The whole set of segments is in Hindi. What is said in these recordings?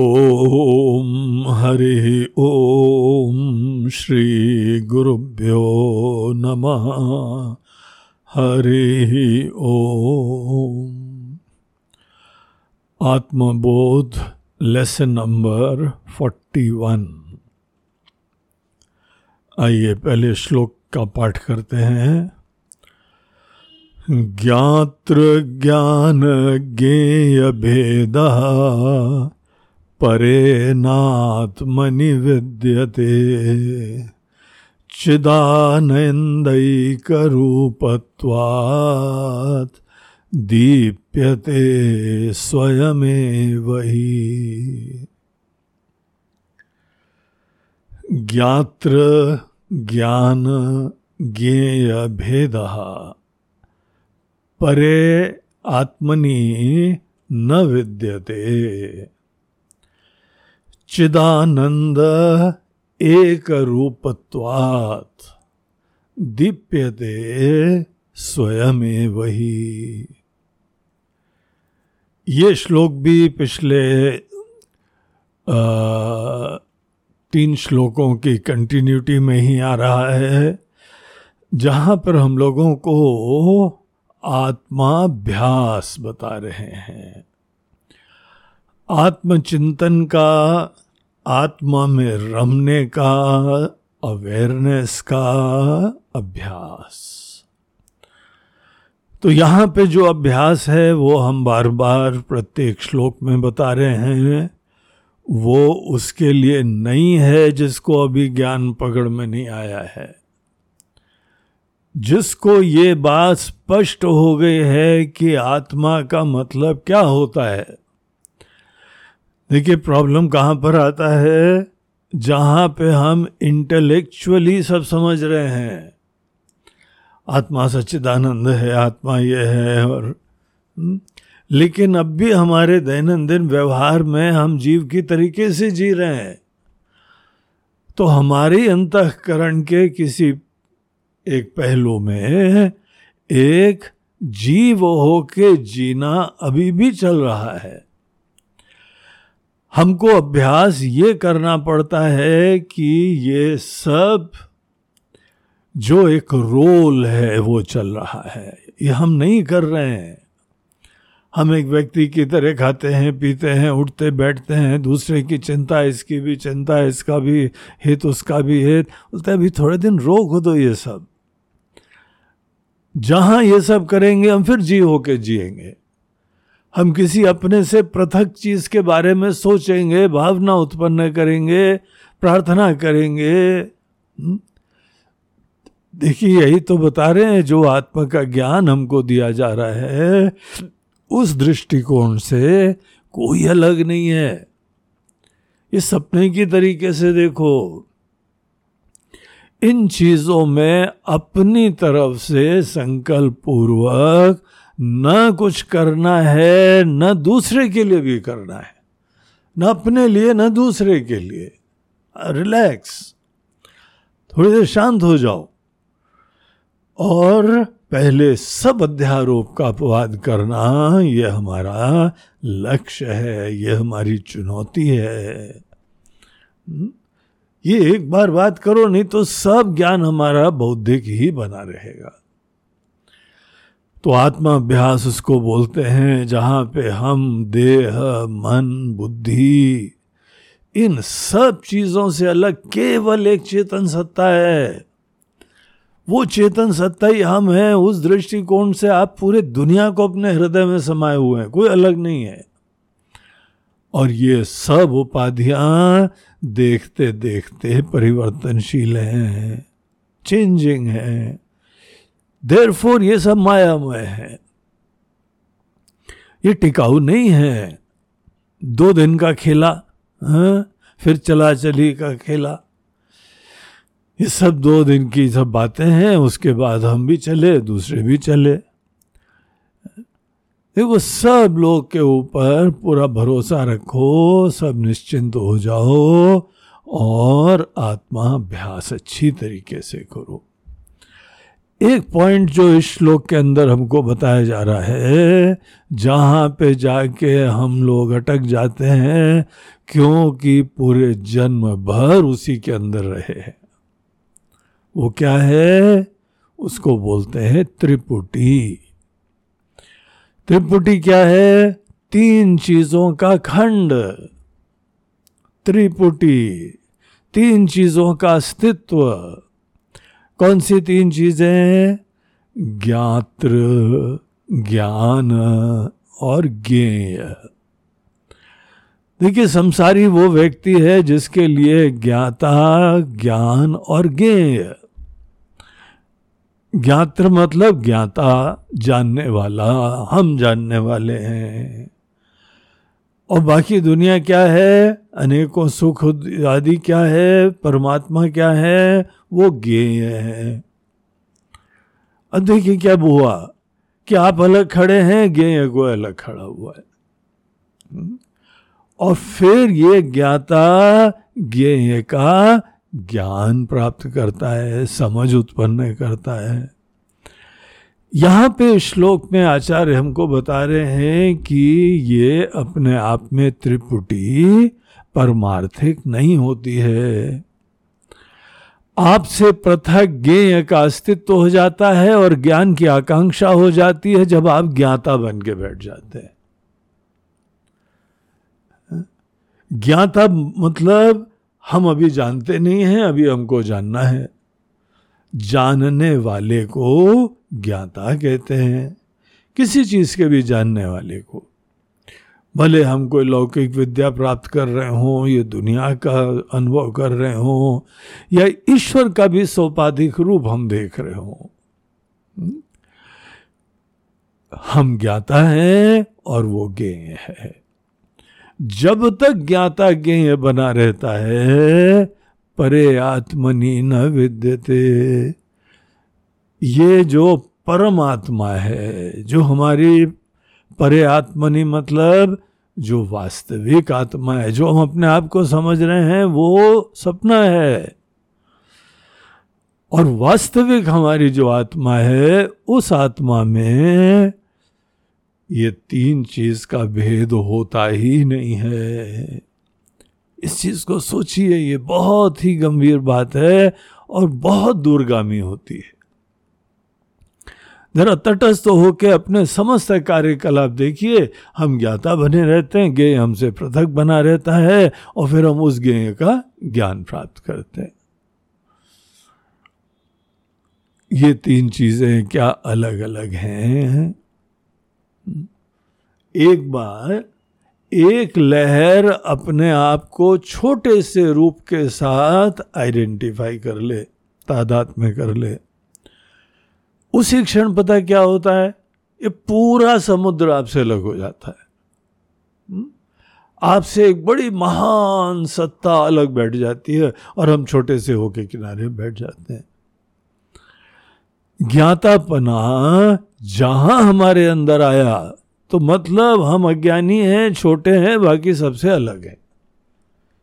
ॐ हरिः ॐ श्रीगुरुभ्यो नमः। हरिः ॐ आत्मबोध लेसन नंबर फोर्टी वन आइए पहले श्लोक का पाठ करते हैं। ज्ञात्र ज्ञान ज्ञेय भेद परे नात्मनि विद्यते। चिदानन्दैकरूपत्वात् दीप्यते स्वयमेव हि ज्ञात्र ज्ञान ज्ञेय भेद। परे आत्मनि न विद्यते। चिदानंद एक रूपत्वात्। दीप्यते स्वयं वही। ये श्लोक भी पिछले आ, तीन श्लोकों की कंटिन्यूटी में ही आ रहा है जहाँ पर हम लोगों को आत्माभ्यास बता रहे हैं। आत्मचिंतन का, आत्मा में रमने का अवेयरनेस का अभ्यास। तो यहाँ पे जो अभ्यास है, वो हम बार बार प्रत्येक श्लोक में बता रहे हैं। वो उसके लिए नहीं है जिसको अभी ज्ञान पकड़ में नहीं आया है। जिसको ये बात स्पष्ट हो गई है कि आत्मा का मतलब क्या होता है देखिए प्रॉब्लम कहाँ पर आता है? जहाँ पे हम इंटेलेक्चुअली सब समझ रहे हैं। आत्मा सच्चिदानंद है आत्मा ये है और हम्म, लेकिन अब भी हमारे दैनंदिन व्यवहार में हम जीव की तरीके से जी रहे हैं। तो हमारी अंतकरण के किसी एक पहलू में एक जीव होके जीना अभी भी चल रहा है। हमको अभ्यास ये करना पड़ता है कि ये सब जो एक रोल है, वो चल रहा है। ये हम नहीं कर रहे हैं। हम एक व्यक्ति की तरह खाते हैं, पीते हैं, उठते, बैठते हैं, दूसरे की चिंता, इसकी भी चिंता, इसका भी हित, उसका भी हित। बोलते अभी थोड़े दिन रोक दो ये सब। जहाँ ये सब करेंगे, हम फिर जी होके जिएँगे। हम किसी अपने से पृथक चीज़ के बारे में सोचेंगे, भावना उत्पन्न करेंगे, प्रार्थना करेंगे हम्म? देखिए, यही तो बता रहे हैं, जो आत्मा का ज्ञान हमको दिया जा रहा है, उस दृष्टिकोण से कोई अलग नहीं है ये सपने की तरीके से देखो, इन चीज़ों में अपनी तरफ़ से संकल्प पूर्वक न कुछ करना है, न दूसरे के लिए भी करना है। न अपने लिए, न दूसरे के लिए। रिलैक्स। थोड़ी देर शांत हो जाओ। और पहले सब अध्यारोप का अपवाद करना, यह हमारा लक्ष्य है, यह हमारी चुनौती है। हम्म? ये एक बार बात करो, नहीं तो सब ज्ञान हमारा बौद्धिक ही बना रहेगा। तो आत्मा अभ्यास उसको बोलते हैं, जहाँ पे हम, देह, मन, बुद्धि, इन सब चीज़ों से अलग केवल एक चेतन सत्ता है। वो चेतन सत्ता ही हम हैं, उस दृष्टिकोण से आप पूरे दुनिया को अपने हृदय में समाये हुए हैं, कोई अलग नहीं है। और ये सब उपाधियाँ देखते देखते परिवर्तनशील हैं चेंजिंग हैं। देर फोर ये सब मायामय है। ये टिकाऊ नहीं है। दो दिन का खेला हाँ? फिर चला चली का खेला। ये सब दो दिन की सब बातें हैं, उसके बाद हम भी चले, दूसरे भी चले। देखो, सब लोग के ऊपर पूरा भरोसा रखो, सब निश्चिंत हो जाओ और आत्मा अभ्यास अच्छी तरीके से करो। एक पॉइंट जो इस श्लोक के अंदर हमको बताया जा रहा है, जहाँ पे जाके हम लोग अटक जाते हैं, क्योंकि पूरे जन्म भर उसी के अंदर रहे हैं। वो क्या है? उसको बोलते हैं त्रिपुटी। त्रिपुटी क्या है? तीन चीज़ों का खंड। त्रिपुटी, तीन चीज़ों का अस्तित्व। कौन सी तीन चीज़ें ज्ञात्र, ज्ञान और ज्ञेय। देखिए, संसारी वो व्यक्ति है जिसके लिए ज्ञाता, ज्ञान और ज्ञेय। ज्ञात्र मतलब ज्ञाता, जानने वाला, हम जानने वाले हैं। और बाकी दुनिया क्या है? अनेकों सुख आदि क्या है? परमात्मा क्या है? वो ज्ञेय है। अब देखिए क्या हुआ। कि आप अलग खड़े हैं, ज्ञेय को अलग खड़ा हुआ है। हम्म? और फिर ये ज्ञाता ज्ञेय का ज्ञान प्राप्त करता है, समझ उत्पन्न करता है। यहाँ पे श्लोक में आचार्य हमको बता रहे हैं कि ये अपने आप में त्रिपुटी परमार्थिक नहीं होती है। आपसे पृथक ज्ञेय का अस्तित्व हो जाता है और ज्ञान की आकांक्षा हो जाती है जब आप ज्ञाता बन के बैठ जाते हैं। ज्ञाता मतलब हम अभी जानते नहीं हैं, अभी हमको जानना है। जानने वाले को ज्ञाता कहते हैं। किसी चीज़ के भी जानने वाले को। भले हम कोई लौकिक विद्या प्राप्त कर रहे हों, ये दुनिया का अनुभव कर रहे हों, या ईश्वर का भी सोपाधिक रूप हम देख रहे हों? हम ज्ञाता हैं और वो ज्ञेय है। जब तक ज्ञाता ज्ञेय बना रहता है परे आत्मनि न विद्यते। ये जो परमात्मा है, जो हमारी परे आत्मनि मतलब जो वास्तविक आत्मा है, जो हम अपने आप को समझ रहे हैं, वो सपना है। और वास्तविक हमारी जो आत्मा है, उस आत्मा में ये तीन चीज़ का भेद होता ही नहीं है। इस चीज़ को सोचिए, ये बहुत ही गंभीर बात है और बहुत दूरगामी होती है। जरा तटस्थ तो होके अपने समस्त कार्यकलाप देखिए, हम ज्ञाता बने रहते हैं गेय हमसे पृथक बना रहता है और फिर हम उस गेय का ज्ञान प्राप्त करते हैं। ये तीन चीज़ें क्या अलग अलग हैं? एक बार एक लहर अपने आप को छोटे से रूप के साथ आइडेंटिफाई कर ले, तादाद में कर ले। उसी क्षण पता क्या होता है? ये पूरा समुद्र आपसे अलग हो जाता है। हम्म? आपसे एक बड़ी महान सत्ता अलग बैठ जाती है और हम छोटे से होके किनारे बैठ जाते हैं। ज्ञातापना जहाँ हमारे अंदर आया तो मतलब हम अज्ञानी हैं, छोटे हैं, बाकी सबसे अलग हैं।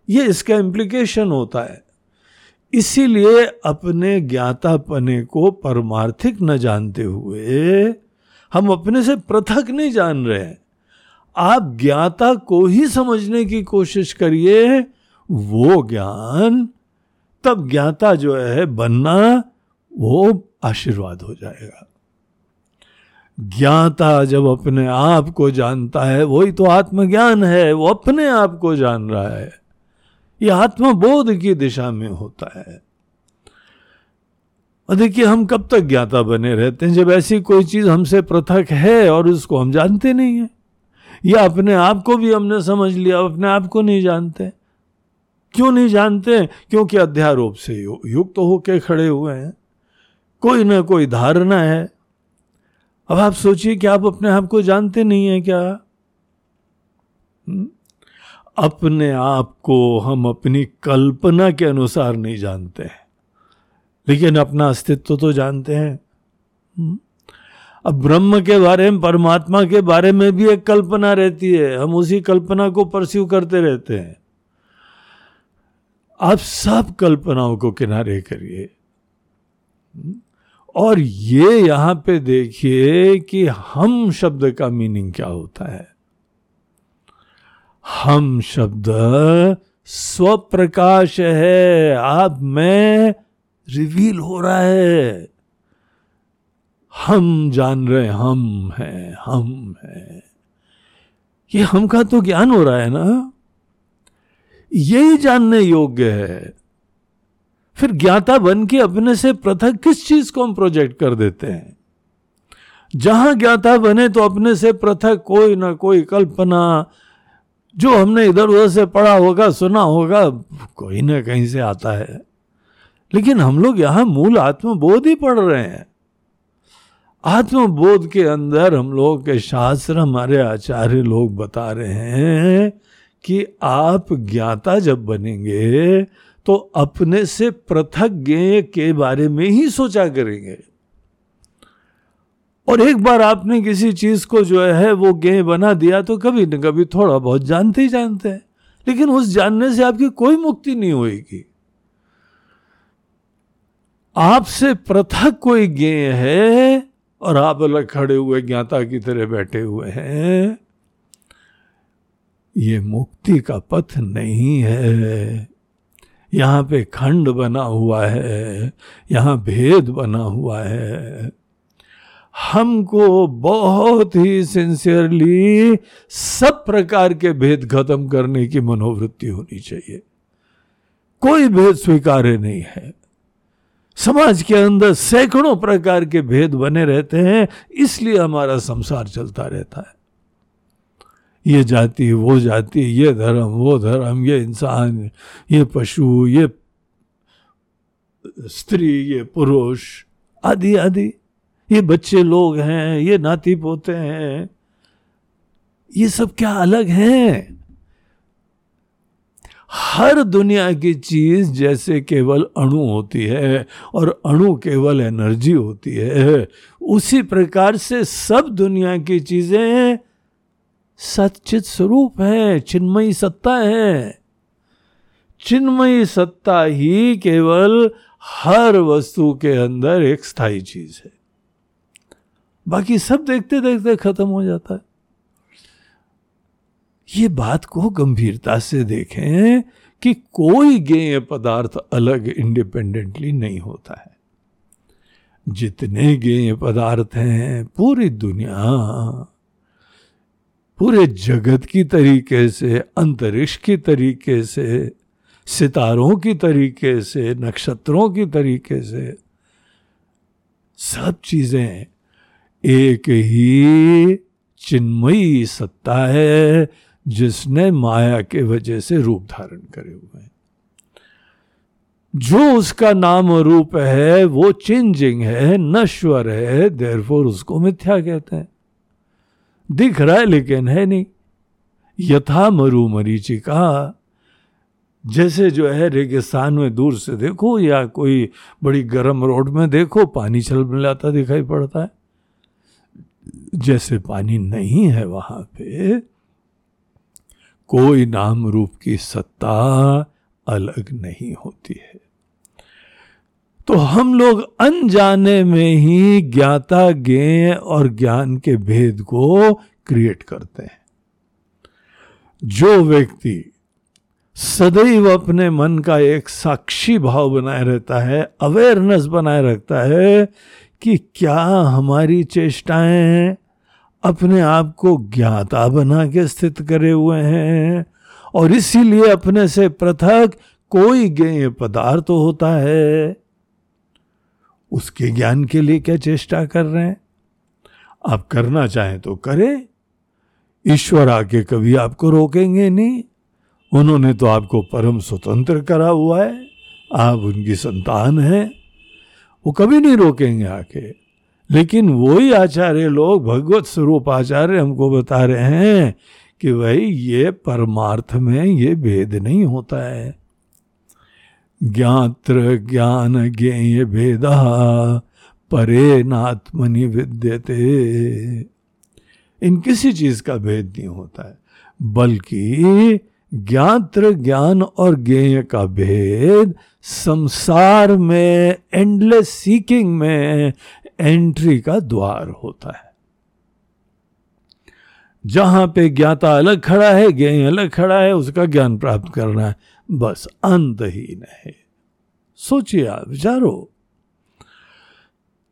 ये इसका इम्प्लीकेशन होता है। इसीलिए अपने ज्ञातापने को परमार्थिक न जानते हुए हम अपने से पृथक नहीं जान रहे हैं। आप ज्ञाता को ही समझने की कोशिश करिए, वो ज्ञान, तब ज्ञाता जो है बनना, वो आशीर्वाद हो जाएगा। ज्ञाता जब अपने आप को जानता है, वही तो आत्मज्ञान है, वो अपने आप को जान रहा है। ये आत्मबोध की दिशा में होता है। और देखिए, हम कब तक ज्ञाता बने रहते हैं, जब ऐसी कोई चीज़ हमसे पृथक है और उसको हम जानते नहीं है। या अपने आप को भी हमने समझ लिया, अपने आप को नहीं जानते। क्यों नहीं जानते क्योंकि अध्यारोप से युक्त तो होके खड़े हुए हैं। कोई ना कोई धारणा है। अब आप सोचिए कि आप अपने आप को जानते नहीं है क्या हुँ? अपने आप को हम अपनी कल्पना के अनुसार नहीं जानते हैं लेकिन अपना अस्तित्व तो जानते हैं हम्म? अब ब्रह्म के बारे में, परमात्मा के बारे में भी एक कल्पना रहती है हम उसी कल्पना को परस्यू करते रहते हैं आप सब कल्पनाओं को किनारे करिए हम्म? और ये यहाँ पे देखिए कि हम शब्द का मीनिंग क्या होता है। हम शब्द स्वप्रकाश है। आप, में रिवील हो रहा है। हम जान रहे हम हैं हम हैं। ये हम का तो ज्ञान हो रहा है ना? यही जानने योग्य है। फिर ज्ञाता बन के अपने से पृथक किस चीज़ को हम प्रोजेक्ट कर देते हैं? जहाँ ज्ञाता बने तो अपने से पृथक कोई ना कोई कल्पना, जो हमने इधर उधर से पढ़ा होगा, सुना होगा, कोई ना कहीं से आता है। लेकिन हम लोग यहाँ मूल आत्मबोध ही पढ़ रहे हैं। आत्मबोध के अंदर हम लोग के शास्त्र, हमारे आचार्य लोग बता रहे हैं कि आप ज्ञाता जब बनेंगे तो अपने से पृथक ज्ञ के बारे में ही सोचा करेंगे। और एक बार आपने किसी चीज़ को जो है, वो गे बना दिया तो कभी न कभी थोड़ा बहुत जानते ही जानते हैं। लेकिन उस जानने से आपकी कोई मुक्ति नहीं होगी आपसे पृथक कोई गे है, और आप अलग खड़े हुए ज्ञाता की तरह बैठे हुए हैं, ये मुक्ति का पथ नहीं है। यहाँ पे खंड बना हुआ है, यहाँ भेद बना हुआ है। हमको बहुत ही सिंसियरली सब प्रकार के भेद खत्म करने की मनोवृत्ति होनी चाहिए। कोई भेद स्वीकार्य नहीं है। समाज के अंदर सैकड़ों प्रकार के भेद बने रहते हैं, इसलिए हमारा संसार चलता रहता है। ये जाति, वो जाति, ये धर्म, वो धर्म, ये इंसान, ये पशु, ये स्त्री, ये पुरुष, आदि आदि। ये बच्चे लोग हैं, ये नाती पोते हैं, ये सब क्या अलग हैं? हर दुनिया की चीज़ जैसे केवल अणु होती है और अणु केवल एनर्जी होती है, उसी प्रकार से सब दुनिया की चीज़ें सचित स्वरूप है, चिन्मयी सत्ता है। चिन्मयी सत्ता ही केवल हर वस्तु के अंदर एक स्थायी चीज़ है। बाकी सब देखते देखते खत्म हो जाता है। ये बात को गंभीरता से देखें कि कोई गेय पदार्थ अलग इंडिपेंडेंटली नहीं होता है। जितने गेय पदार्थ हैं, पूरी दुनिया पूरे जगत की तरीके से, अंतरिक्ष की तरीके से, सितारों की तरीके से, नक्षत्रों की तरीके से, सब चीज़ें एक ही चिन्मयी सत्ता है, जिसने माया के वजह से रूप धारण करे हुए हैं। जो उसका नाम रूप है, वो चेंजिंग है नश्वर है देरफोर उसको मिथ्या कहते हैं। दिख रहा है, लेकिन है नहीं। यथा मरु मरीचिका, जैसे जो है रेगिस्तान में दूर से देखो या कोई बड़ी गर्म रोड में देखो, पानी चल मिलाता दिखाई पड़ता है। जैसे पानी नहीं है वहाँ पे, कोई नाम रूप की सत्ता अलग नहीं होती है। तो हम लोग अनजाने में ही ज्ञाता ज्ञेय और ज्ञान के भेद को क्रिएट करते हैं। जो व्यक्ति सदैव अपने मन का एक साक्षी भाव बनाए रहता है अवेयरनेस बनाए रखता है कि क्या हमारी चेष्टाएँ अपने आप को ज्ञाता बना के स्थित करे हुए हैं और इसीलिए अपने से पृथक कोई ज्ञेय पदार्थ तो होता है। उसके ज्ञान के लिए क्या चेष्टा कर रहे हैं? आप करना चाहें तो करें। ईश्वर आके कभी आपको रोकेंगे नहीं। उन्होंने तो आपको परम स्वतंत्र करा हुआ है। आप उनकी संतान हैं। वो कभी नहीं रोकेंगे आके लेकिन वही आचार्य लोग भगवत स्वरूप आचार्य हमको बता रहे हैं कि भाई ये परमार्थ में ये भेद नहीं होता है। ज्ञात्र ज्ञान ज्ञेय भेद परे नात्मनि विद्यते इन किसी चीज़ का भेद नहीं होता है, बल्कि ज्ञात्र ज्ञान और ज्ञेय का भेद संसार में एंडलेस सीकिंग में एंट्री का द्वार होता है। जहाँ पे ज्ञाता अलग खड़ा है, ज्ञेय अलग खड़ा है, उसका ज्ञान प्राप्त करना है। बस अंतहीन है सोचिए आप, विचारो।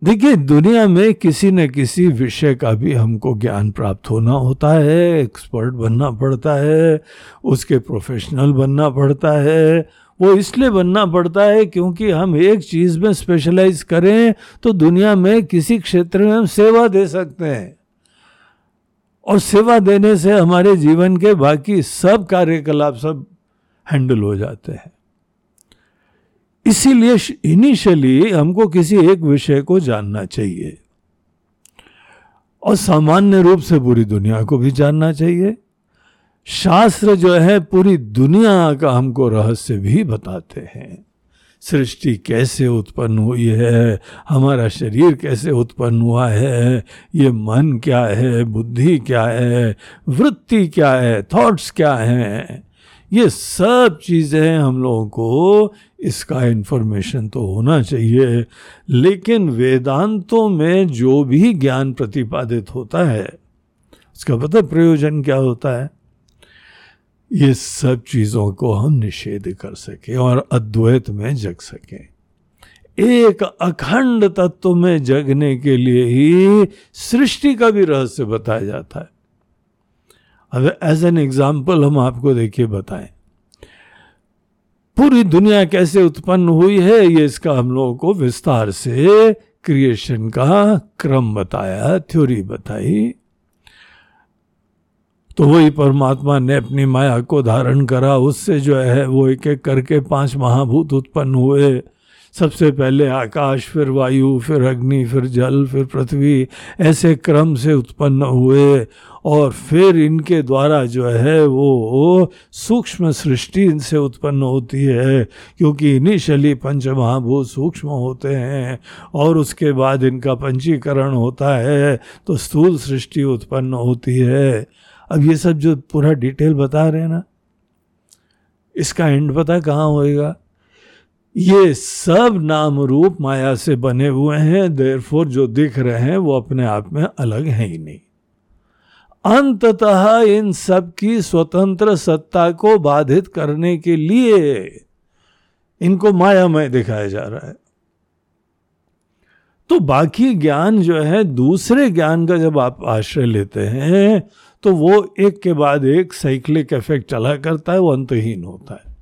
देखिए, दुनिया में किसी न किसी विषय का भी हमको ज्ञान प्राप्त होना होता है। एक्सपर्ट बनना पड़ता है, उसके प्रोफेशनल बनना पड़ता है। वो इसलिए बनना पड़ता है क्योंकि हम एक चीज़ में स्पेशलाइज करें तो दुनिया में किसी क्षेत्र में हम सेवा दे सकते हैं। और सेवा देने से हमारे जीवन के बाकी सब कार्यकलाप, सब हैंडल हो जाते हैं। इसीलिए इनिशियली हमको किसी एक विषय को जानना चाहिए। और सामान्य रूप से पूरी दुनिया को भी जानना चाहिए। शास्त्र जो है, पूरी दुनिया का हमको रहस्य भी बताते हैं। सृष्टि कैसे उत्पन्न हुई है? हमारा शरीर कैसे उत्पन्न हुआ है? ये मन क्या है? बुद्धि क्या है? वृत्ति क्या है? थॉट्स क्या हैं? ये सब चीज़ें हम लोगों को इसका इन्फॉर्मेशन तो होना चाहिए, लेकिन वेदांतों में जो भी ज्ञान प्रतिपादित होता है, उसका पता प्रयोजन क्या होता है? ये सब चीज़ों को हम निषेध कर सकें और अद्वैत में जग सकें। एक अखंड तत्व में जगने के लिए ही सृष्टि का भी रहस्य बताया जाता है। अब एज एन एग्ज़ाम्पल हम आपको देखिए बताएँ। पूरी दुनिया कैसे उत्पन्न हुई है, ये इसका हम लोगों को विस्तार से क्रिएशन का क्रम बताया थ्योरी बताई। तो वही परमात्मा ने अपनी माया को धारण करा, उससे जो है वो एक एक करके पाँच महाभूत उत्पन्न हुए। सबसे पहले आकाश, फिर वायु, फिर अग्नि, फिर जल, फिर पृथ्वी, ऐसे क्रम से उत्पन्न हुए और फिर इनके द्वारा जो है वो सूक्ष्म सृष्टि इनसे उत्पन्न होती है, क्योंकि इनिशियली पंच महाभूत सूक्ष्म होते हैं और उसके बाद इनका पंचीकरण होता है तो स्थूल सृष्टि उत्पन्न होती है। अब ये सब जो पूरा डिटेल बता रहे हैं ना, इसका एंड पता कहाँ होएगा? ये सब नाम रूप माया से बने हुए हैं देरफोर जो दिख रहे हैं वो अपने आप में अलग है ही नहीं। अंततः इन सब की स्वतंत्र सत्ता को बाधित करने के लिए इनको मायामय दिखाया जा रहा है। तो बाकी ज्ञान जो है, दूसरे ज्ञान का जब आप आश्रय लेते हैं तो वो एक के बाद एक साइक्लिक इफ़ेक्ट चला करता है, वो अंतहीन होता है।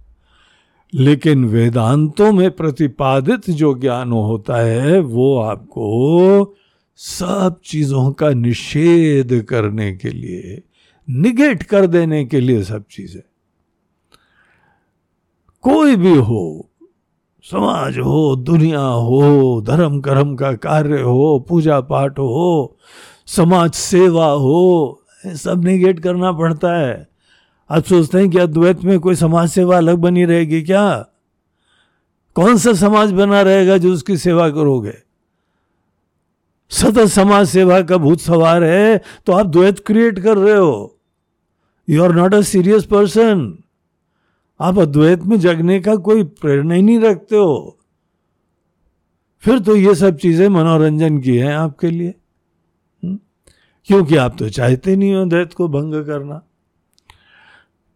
लेकिन वेदांतों में प्रतिपादित जो ज्ञान होता है, वो आपको सब चीज़ों का निषेध करने के लिए, निगेट कर देने के लिए सब चीज़ें कोई भी हो, समाज हो, दुनिया हो, धर्म कर्म का कार्य हो, पूजा पाठ हो, समाज सेवा हो, सब निगेट करना पड़ता है। आप सोचते हैं कि अद्वैत में कोई समाज सेवा अलग बनी रहेगी क्या? कौन सा समाज बना रहेगा जो उसकी सेवा करोगे? सतत समाज सेवा का भूत सवार है तो आप द्वैत क्रिएट कर रहे हो। You are not a serious person आप अद्वैत में जगने का कोई प्रेरणा ही नहीं रखते हो। फिर तो ये सब चीज़ें मनोरंजन की हैं आपके लिए। हम्म? क्योंकि आप तो चाहते नहीं हो द्वैत को भंग करना।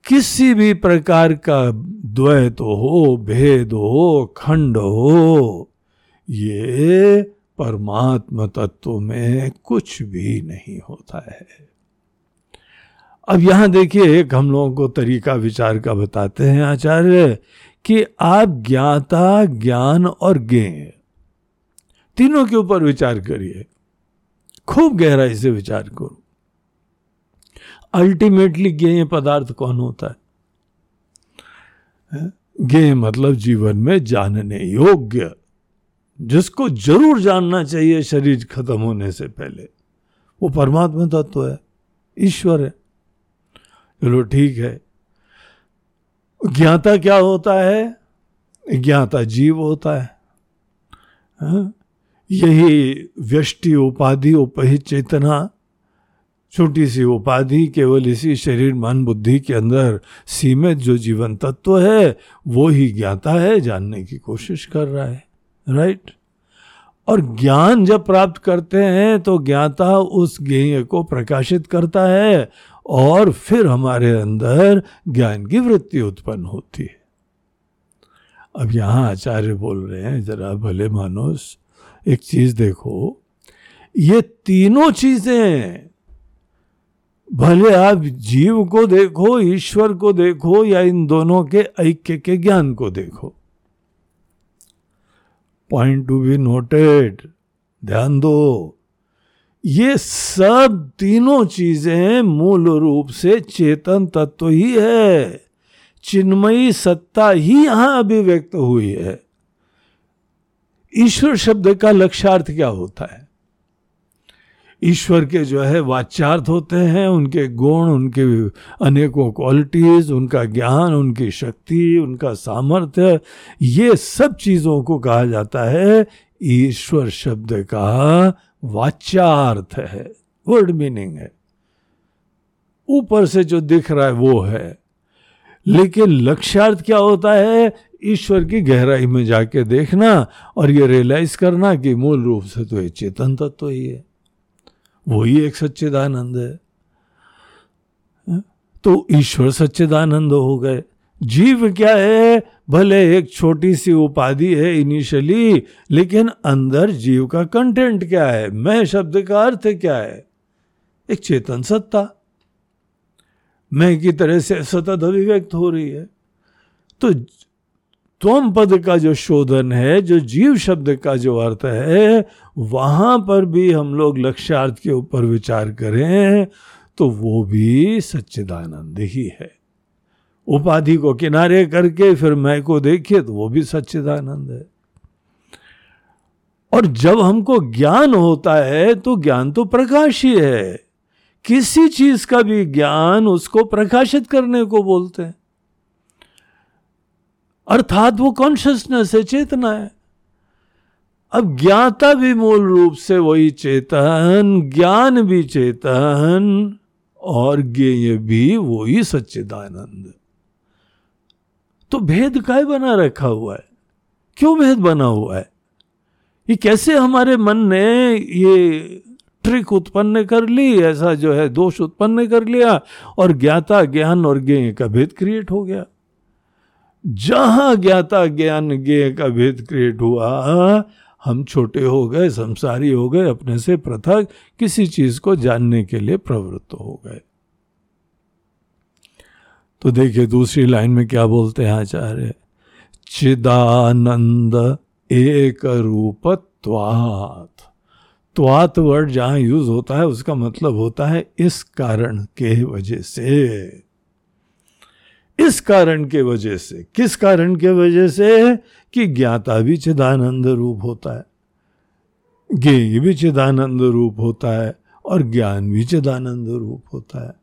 किसी भी प्रकार का द्वैत हो, भेद हो, खंड हो, ये परमात्मा तत्व में कुछ भी नहीं होता है। अब यहाँ देखिए, एक हम लोगों को तरीका विचार का बताते हैं आचार्य, कि आप ज्ञाता, ज्ञान और ज्ञेय, तीनों के ऊपर विचार करिए। खूब गहराई से विचार करो। अल्टीमेटली ज्ञेय पदार्थ कौन होता है? ज्ञेय मतलब जीवन में जानने योग्य, जिसको ज़रूर जानना चाहिए शरीर खत्म होने से पहले। वो परमात्मा तत्व है, ईश्वर है। चलो ठीक है। ज्ञाता क्या होता है? ज्ञाता जीव होता है। हा? यही व्यष्टि, उपाधि, उपहित चेतना छोटी सी उपाधि केवल इसी शरीर मन बुद्धि के अंदर सीमित जो जीवन तत्व है, वो ही ज्ञाता है, जानने की कोशिश कर रहा है राइट और ज्ञान जब प्राप्त करते हैं तो ज्ञाता उस ज्ञेय को प्रकाशित करता है और फिर हमारे अंदर ज्ञान की वृत्ति उत्पन्न होती है। अब यहाँ आचार्य बोल रहे हैं, जरा भले मानुस, एक चीज़ देखो, ये तीनों चीज़ें भले आप जीव को देखो, ईश्वर को देखो, या इन दोनों के ऐक्य के ज्ञान को देखो। पॉइंट टू बी नोटेड ध्यान दो। ये सब तीनों चीज़ें मूल रूप से चेतन तत्व ही है। चिन्मयी सत्ता ही यहाँ अभिव्यक्त हुई है। ईश्वर शब्द का लक्ष्यार्थ क्या होता है? ईश्वर के जो है, वाच्यार्थ होते हैं, उनके गुण, उनके अनेकों क्वालिटीज उनका ज्ञान, उनकी शक्ति, उनका सामर्थ्य, ये सब चीज़ों को कहा जाता है, ईश्वर शब्द का वाच्यार्थ है। वर्ड मीनिंग है। ऊपर से जो दिख रहा है, वो है। लेकिन लक्ष्यार्थ क्या होता है? ईश्वर की गहराई में जाके देखना और ये रियलाइज़ करना कि मूल रूप से तो ये चेतन तत्व तो ही है। वही एक सच्चिदानंद है। तो ईश्वर सच्चिदानंद हो गए। जीव क्या है? भले एक छोटी सी उपाधि है इनिशियली लेकिन अंदर जीव का कंटेंट क्या है? मैं शब्द का अर्थ क्या है? एक चेतन सत्ता। मैं की तरह से सतत अभिव्यक्त हो रही है। तो त्वम पद का जो शोधन है, जो जीव शब्द का जो अर्थ है, वहाँ पर भी हम लोग लक्ष्यार्थ के ऊपर विचार करें तो वो भी सच्चिदानंद ही है। उपाधि को किनारे करके फिर मैं को देखिए तो वो भी सच्चिदानंद है। और जब हमको ज्ञान होता है तो ज्ञान तो प्रकाश ही है। किसी चीज़ का भी ज्ञान उसको प्रकाशित करने को बोलते हैं। अर्थात वो कॉन्शियसनेस है चेतना है। अब ज्ञाता भी मूल रूप से वही चेतन, ज्ञान भी चेतन, और ज्ञेय भी वही सच्चिदानंद। तो भेद काय बना रखा हुआ है? क्यों भेद बना हुआ है? ये कैसे हमारे मन ने ये ट्रिक उत्पन्न कर ली, ऐसा जो है दोष उत्पन्न कर लिया, और ज्ञाता, ज्ञान और ज्ञ का भेद क्रिएट हो गया? जहाँ ज्ञाता ज्ञान ज्ञ का भेद क्रिएट हुआ, हम छोटे हो गए, संसारी हो गए, अपने से पृथक किसी चीज़ को जानने के लिए प्रवृत्त हो गए। तो देखिए दूसरी लाइन में क्या बोलते हैं आचार्य? चिदानंद एक रूपत्वात् त्वात वर्ड जहाँ यूज़ होता है, उसका मतलब होता है इस कारण के वजह से। इस कारण के वजह से, किस कारण के वजह से? कि ज्ञाता भी चिदानंद रूप होता है। ज्ञेय भी चिदानंद रूप होता है और ज्ञान भी चिदानंद रूप होता है।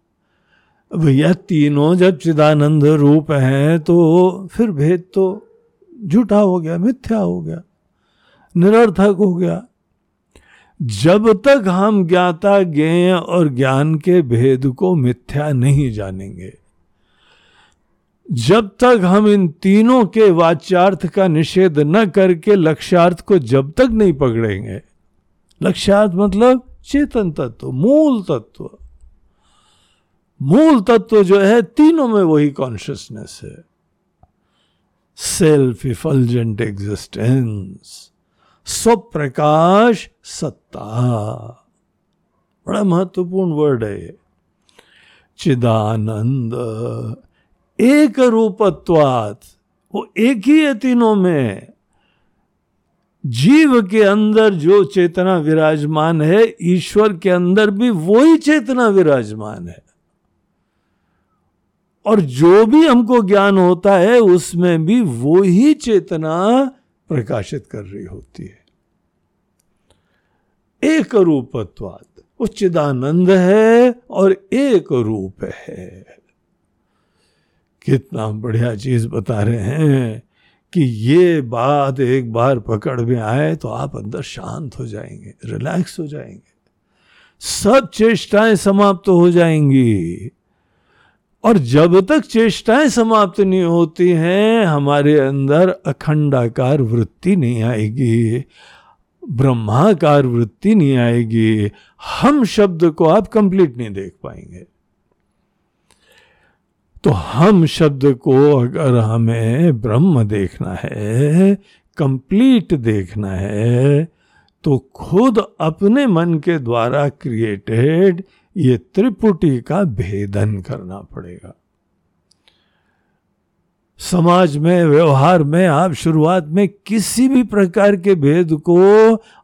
भैया, तीनों जब चिदानंद रूप हैं तो फिर भेद तो झूठा हो गया, मिथ्या हो गया, निरर्थक हो गया। जब तक हम ज्ञाता, ज्ञेय और ज्ञान के भेद को मिथ्या नहीं जानेंगे जब तक हम इन तीनों के वाच्यार्थ का निषेध न करके लक्ष्यार्थ को जब तक नहीं पकड़ेंगे। लक्ष्यार्थ मतलब चेतन तत्व, मूल तत्व। मूल तत्व जो है, तीनों में वही कॉन्शियसनेस है। सेल्फ इफलजेंट एग्जिस्टेंस स्वप्रकाश सत्ता। बड़ा महत्वपूर्ण वर्ड है ये। चिदानंद एक रूपत्वात, वो एक ही है तीनों में। जीव के अंदर जो चेतना विराजमान है, ईश्वर के अंदर भी वही चेतना विराजमान है। और जो भी हमको ज्ञान होता है, उसमें भी वो ही चेतना प्रकाशित कर रही होती है। एक रूपत्वाद उच्चिदानंद है और एक रूप है। कितना बढ़िया चीज़ बता रहे हैं कि ये बात एक बार पकड़ में आए तो आप अंदर शांत हो जाएँगे, रिलैक्स हो जाएँगे। सब चेष्टाएँ समाप्त तो हो जाएँगी। और जब तक चेष्टाएँ समाप्त नहीं होती हैं, हमारे अंदर अखंडाकार वृत्ति नहीं आएगी, ब्रह्माकार वृत्ति नहीं आएगी। हम शब्द को आप कंप्लीट नहीं देख पाएँगे। तो हम शब्द को अगर हमें ब्रह्म देखना है कंप्लीट देखना है तो खुद अपने मन के द्वारा क्रिएटेड ये त्रिपुटी का भेदन करना पड़ेगा। समाज में, व्यवहार में, आप शुरुआत में किसी भी प्रकार के भेद को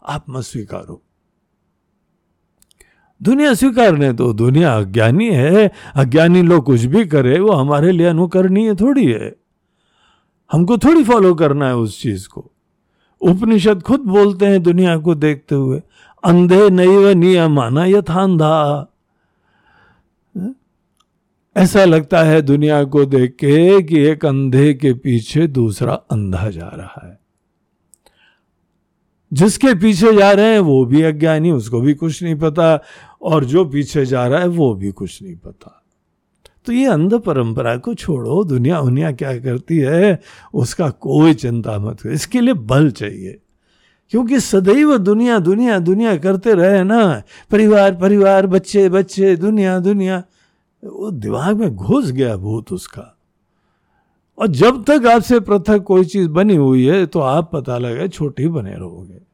आप मत स्वीकारो दुनिया स्वीकारने तो दुनिया अज्ञानी है, अज्ञानी लोग कुछ भी करे, वो हमारे लिए अनुकरणीय थोड़ी है। हमको थोड़ी फॉलो करना है उस चीज़ को। उपनिषद खुद बोलते हैं दुनिया को देखते हुए, अंधे नैव नियमाना यथांधा। ऐसा लगता है दुनिया को देख के कि एक अंधे के पीछे दूसरा अंधा जा रहा है। जिसके पीछे जा रहे हैं वो भी अज्ञानी, उसको भी कुछ नहीं पता। और जो पीछे जा रहा है वो भी कुछ नहीं पता। तो ये अंध परंपरा को छोड़ो, दुनिया उनिया क्या करती है, उसका कोई चिंता मत कर, इसके लिए बल चाहिए। क्योंकि सदैव दुनिया दुनिया दुनिया करते रहे ना, परिवार परिवार, बच्चे बच्चे, दुनिया दुनिया, वो दिमाग में घुस गया भूत उसका। और जब तक आपसे पृथक कोई चीज़ बनी हुई है तो आप पता लगे छोटी बने रहोगे।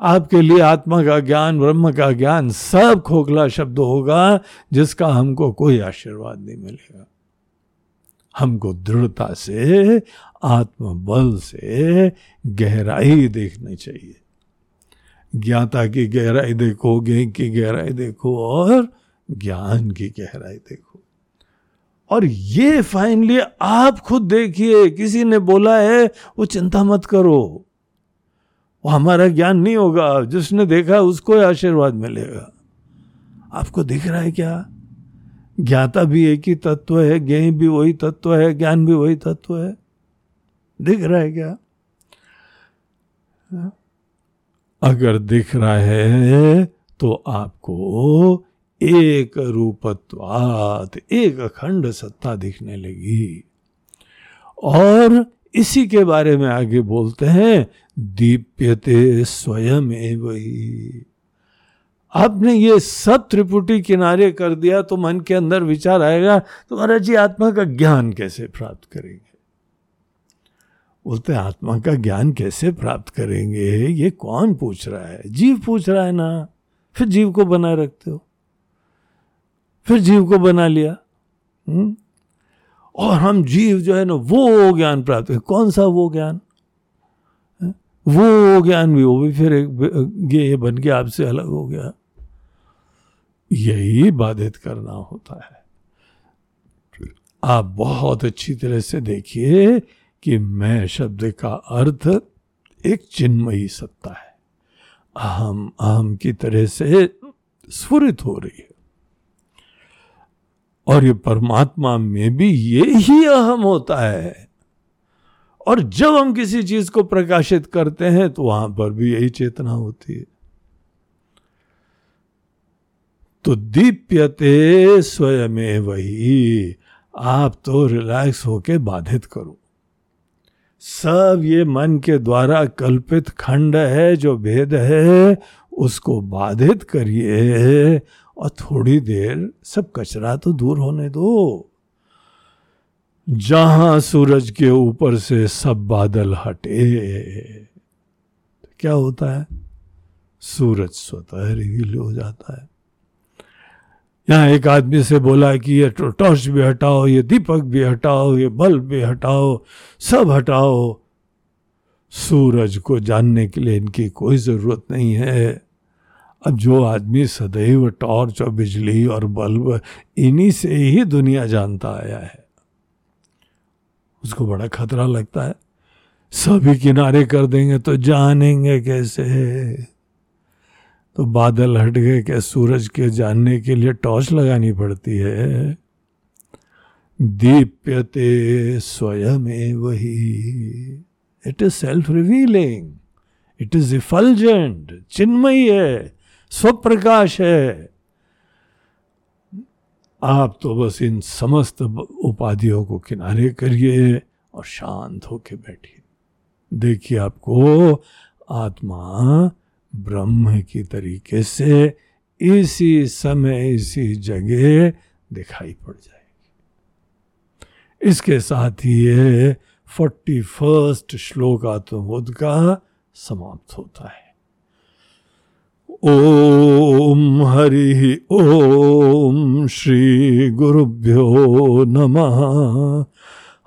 आपके लिए आत्मा का ज्ञान, ब्रह्म का ज्ञान सब खोखला शब्द होगा, जिसका हमको कोई आशीर्वाद नहीं मिलेगा। हमको दृढ़ता से, आत्मबल से गहराई देखनी चाहिए। ज्ञाता की गहराई देखो, ज्ञान की गहराई देखो और ज्ञान की गहराई देखो। और ये फाइनली आप खुद देखिए, किसी ने बोला है, वो चिंता मत करो। वो हमारा ज्ञान नहीं होगा, जिसने देखा उसको आशीर्वाद मिलेगा। आपको दिख रहा है क्या? ज्ञाता भी एक ही तत्व है ज्ञ भी वही तत्व है, ज्ञान भी वही तत्व है। दिख रहा है क्या? अगर दिख रहा है तो आपको एक रूपत्वात, एक अखंड सत्ता दिखने लगी। और इसी के बारे में आगे बोलते हैं, दीप्यते स्वयं वही आपने ये सब त्रिपुटी किनारे कर दिया तो मन के अंदर विचार आएगा तो महाराज जी, आत्मा का ज्ञान कैसे प्राप्त करेंगे? बोलते आत्मा का ज्ञान कैसे प्राप्त करेंगे? ये कौन पूछ रहा है? जीव पूछ रहा है ना। फिर जीव को बनाए रखते हो। फिर जीव को बना लिया। हुँ? और हम जीव जो है ना, वो ज्ञान प्राप्त है कौन सा वो ज्ञान? वो ज्ञान भी, वो भी फिर एक ये बन के आपसे अलग हो गया। यही बाधित करना होता है। आप बहुत अच्छी तरह से देखिए कि मैं शब्द का अर्थ एक चिन्मयी सत्ता है। अहम अहम की तरह से स्फुरित हो रही है। और ये परमात्मा में भी ये ही अहम होता है। और जब हम किसी चीज़ को प्रकाशित करते हैं तो वहाँ पर भी यही चेतना होती है। तो दीप्यते स्वयं वही आप तो रिलैक्स होके बाधित करो। सब ये मन के द्वारा कल्पित खंड है, जो भेद है, उसको बाधित करिए। और थोड़ी देर सब कचरा तो दूर होने दो। जहाँ सूरज के ऊपर से सब बादल हटे तो क्या होता है? सूरज स्वतः रिवील हो जाता है। यहाँ एक आदमी से बोला कि ये टॉर्च भी हटाओ, ये दीपक भी हटाओ, ये बल्ब भी हटाओ, सब हटाओ। सूरज को जानने के लिए इनकी कोई ज़रूरत नहीं है। जो आदमी सदैव टॉर्च और बिजली और बल्ब इन्हीं से ही दुनिया जानता आया है, उसको बड़ा खतरा लगता है। सभी किनारे कर देंगे तो जानेंगे कैसे। तो बादल हट गए क्या? सूरज के जानने के लिए टॉर्च लगानी पड़ती है। दीप्यते स्वयं वही it is self revealing it is effulgent Chinmayi है। स्वप्रकाश है। आप तो बस इन समस्त उपाधियों को किनारे करिए और शांत होके बैठिए। देखिए आपको आत्मा ब्रह्म की तरीके से इसी समय, इसी जगह दिखाई पड़ जाएगी। इसके साथ ही ये फोर्टी फ़र्स्ट श्लोक आत्मबोध का समाप्त होता है। ओम हरि ओम श्री गुरुभ्यो नमः।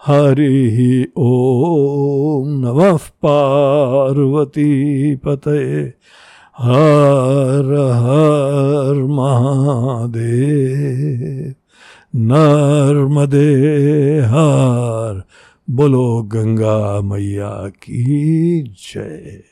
हरि ओम नमः पार्वती पते हर हर महादेव। नर्मदे हर। बोलो गंगा मैया की जय।